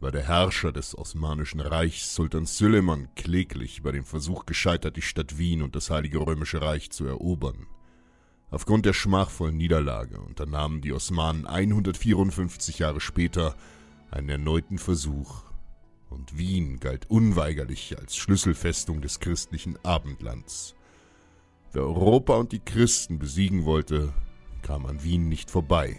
war der Herrscher des Osmanischen Reichs, Sultan Süleyman, kläglich bei dem Versuch gescheitert, die Stadt Wien und das Heilige Römische Reich zu erobern. Aufgrund der schmachvollen Niederlage unternahmen die Osmanen 154 Jahre später einen erneuten Versuch, und Wien galt unweigerlich als Schlüsselfestung des christlichen Abendlands. Wer Europa und die Christen besiegen wollte, kam an Wien nicht vorbei.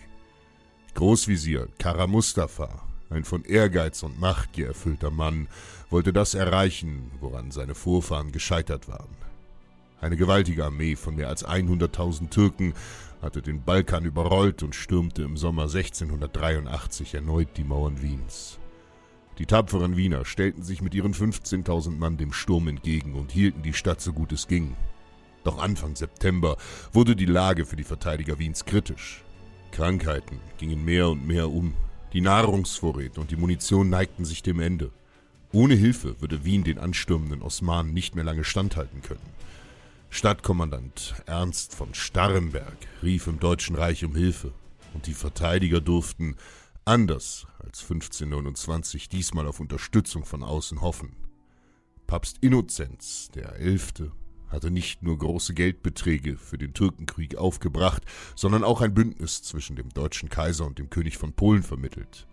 Großvisier Kara Mustafa, ein von Ehrgeiz und Machtgier erfüllter Mann, wollte das erreichen, woran seine Vorfahren gescheitert waren. Eine gewaltige Armee von mehr als 100.000 Türken hatte den Balkan überrollt und stürmte im Sommer 1683 erneut die Mauern Wiens. Die tapferen Wiener stellten sich mit ihren 15.000 Mann dem Sturm entgegen und hielten die Stadt so gut es ging. Doch Anfang September wurde die Lage für die Verteidiger Wiens kritisch. Krankheiten gingen mehr und mehr um. Die Nahrungsvorräte und die Munition neigten sich dem Ende. Ohne Hilfe würde Wien den anstürmenden Osmanen nicht mehr lange standhalten können. Stadtkommandant Ernst von Starrenberg rief im Deutschen Reich um Hilfe, und die Verteidiger durften, anders als 1529, diesmal auf Unterstützung von außen hoffen. Papst Innozenz, Elfte, hatte nicht nur große Geldbeträge für den Türkenkrieg aufgebracht, sondern auch ein Bündnis zwischen dem deutschen Kaiser und dem König von Polen vermittelt.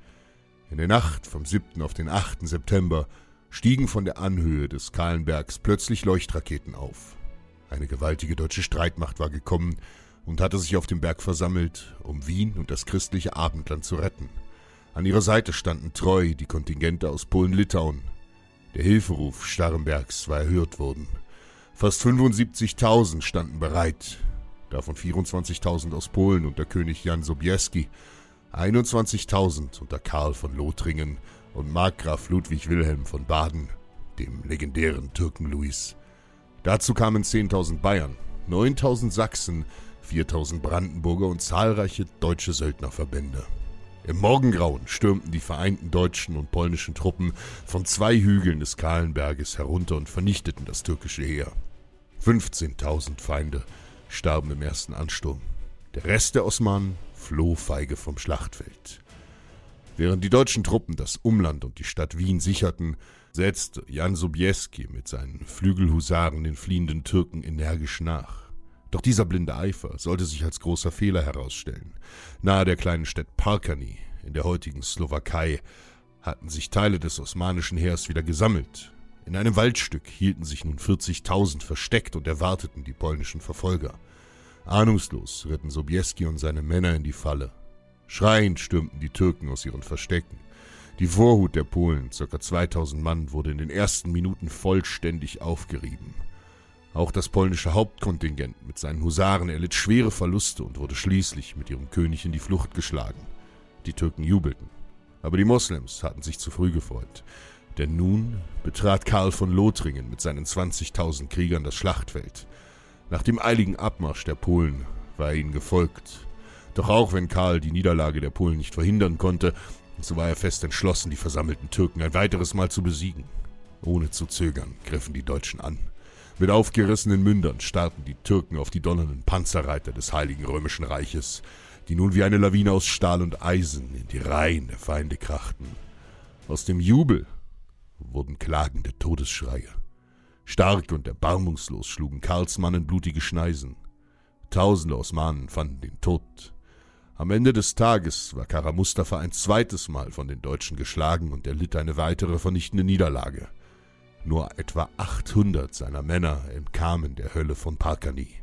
In der Nacht vom 7. auf den 8. September stiegen von der Anhöhe des Kahlenbergs plötzlich Leuchtraketen auf. Eine gewaltige deutsche Streitmacht war gekommen und hatte sich auf dem Berg versammelt, um Wien und das christliche Abendland zu retten. An ihrer Seite standen treu die Kontingente aus Polen-Litauen. Der Hilferuf Starrenbergs war erhört worden. Fast 75.000 standen bereit, davon 24.000 aus Polen unter König Jan Sobieski, 21.000 unter Karl von Lothringen und Markgraf Ludwig Wilhelm von Baden, dem legendären Türken Louis. Dazu kamen 10.000 Bayern, 9.000 Sachsen, 4.000 Brandenburger und zahlreiche deutsche Söldnerverbände. Im Morgengrauen stürmten die vereinten deutschen und polnischen Truppen von zwei Hügeln des Kahlenberges herunter und vernichteten das türkische Heer. 15.000 Feinde starben im ersten Ansturm. Der Rest der Osmanen floh feige vom Schlachtfeld. Während die deutschen Truppen das Umland und die Stadt Wien sicherten, setzte Jan Sobieski mit seinen Flügelhusaren den fliehenden Türken energisch nach. Doch dieser blinde Eifer sollte sich als großer Fehler herausstellen. Nahe der kleinen Stadt Parkani in der heutigen Slowakei hatten sich Teile des osmanischen Heers wieder gesammelt in einem Waldstück hielten sich nun 40.000 versteckt und erwarteten die polnischen Verfolger. Ahnungslos ritten Sobieski und seine Männer in die Falle. Schreiend stürmten die Türken aus ihren Verstecken. Die Vorhut der Polen, ca. 2000 Mann, wurde in den ersten Minuten vollständig aufgerieben. Auch das polnische Hauptkontingent mit seinen Husaren erlitt schwere Verluste und wurde schließlich mit ihrem König in die Flucht geschlagen. Die Türken jubelten. Aber die Moslems hatten sich zu früh gefreut. Denn nun betrat Karl von Lothringen mit seinen 20.000 Kriegern das Schlachtfeld. Nach dem eiligen Abmarsch der Polen war er ihnen gefolgt. Doch auch wenn Karl die Niederlage der Polen nicht verhindern konnte, so war er fest entschlossen, die versammelten Türken ein weiteres Mal zu besiegen. Ohne zu zögern griffen die Deutschen an. Mit aufgerissenen Mündern starrten die Türken auf die donnernden Panzerreiter des Heiligen Römischen Reiches, die nun wie eine Lawine aus Stahl und Eisen in die Reihen der Feinde krachten. Aus dem Jubel wurden klagende Todesschreie. Stark und erbarmungslos schlugen Karlsmannen blutige Schneisen. Tausende Osmanen fanden den Tod. Am Ende des Tages war Kara Mustafa ein zweites Mal von den Deutschen geschlagen und erlitt eine weitere vernichtende Niederlage. Nur etwa 800 seiner Männer entkamen der Hölle von Parkani.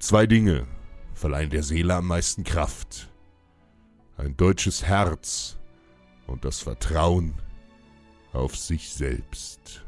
Zwei Dinge verleihen der Seele am meisten Kraft. Ein deutsches Herz und das Vertrauen auf sich selbst.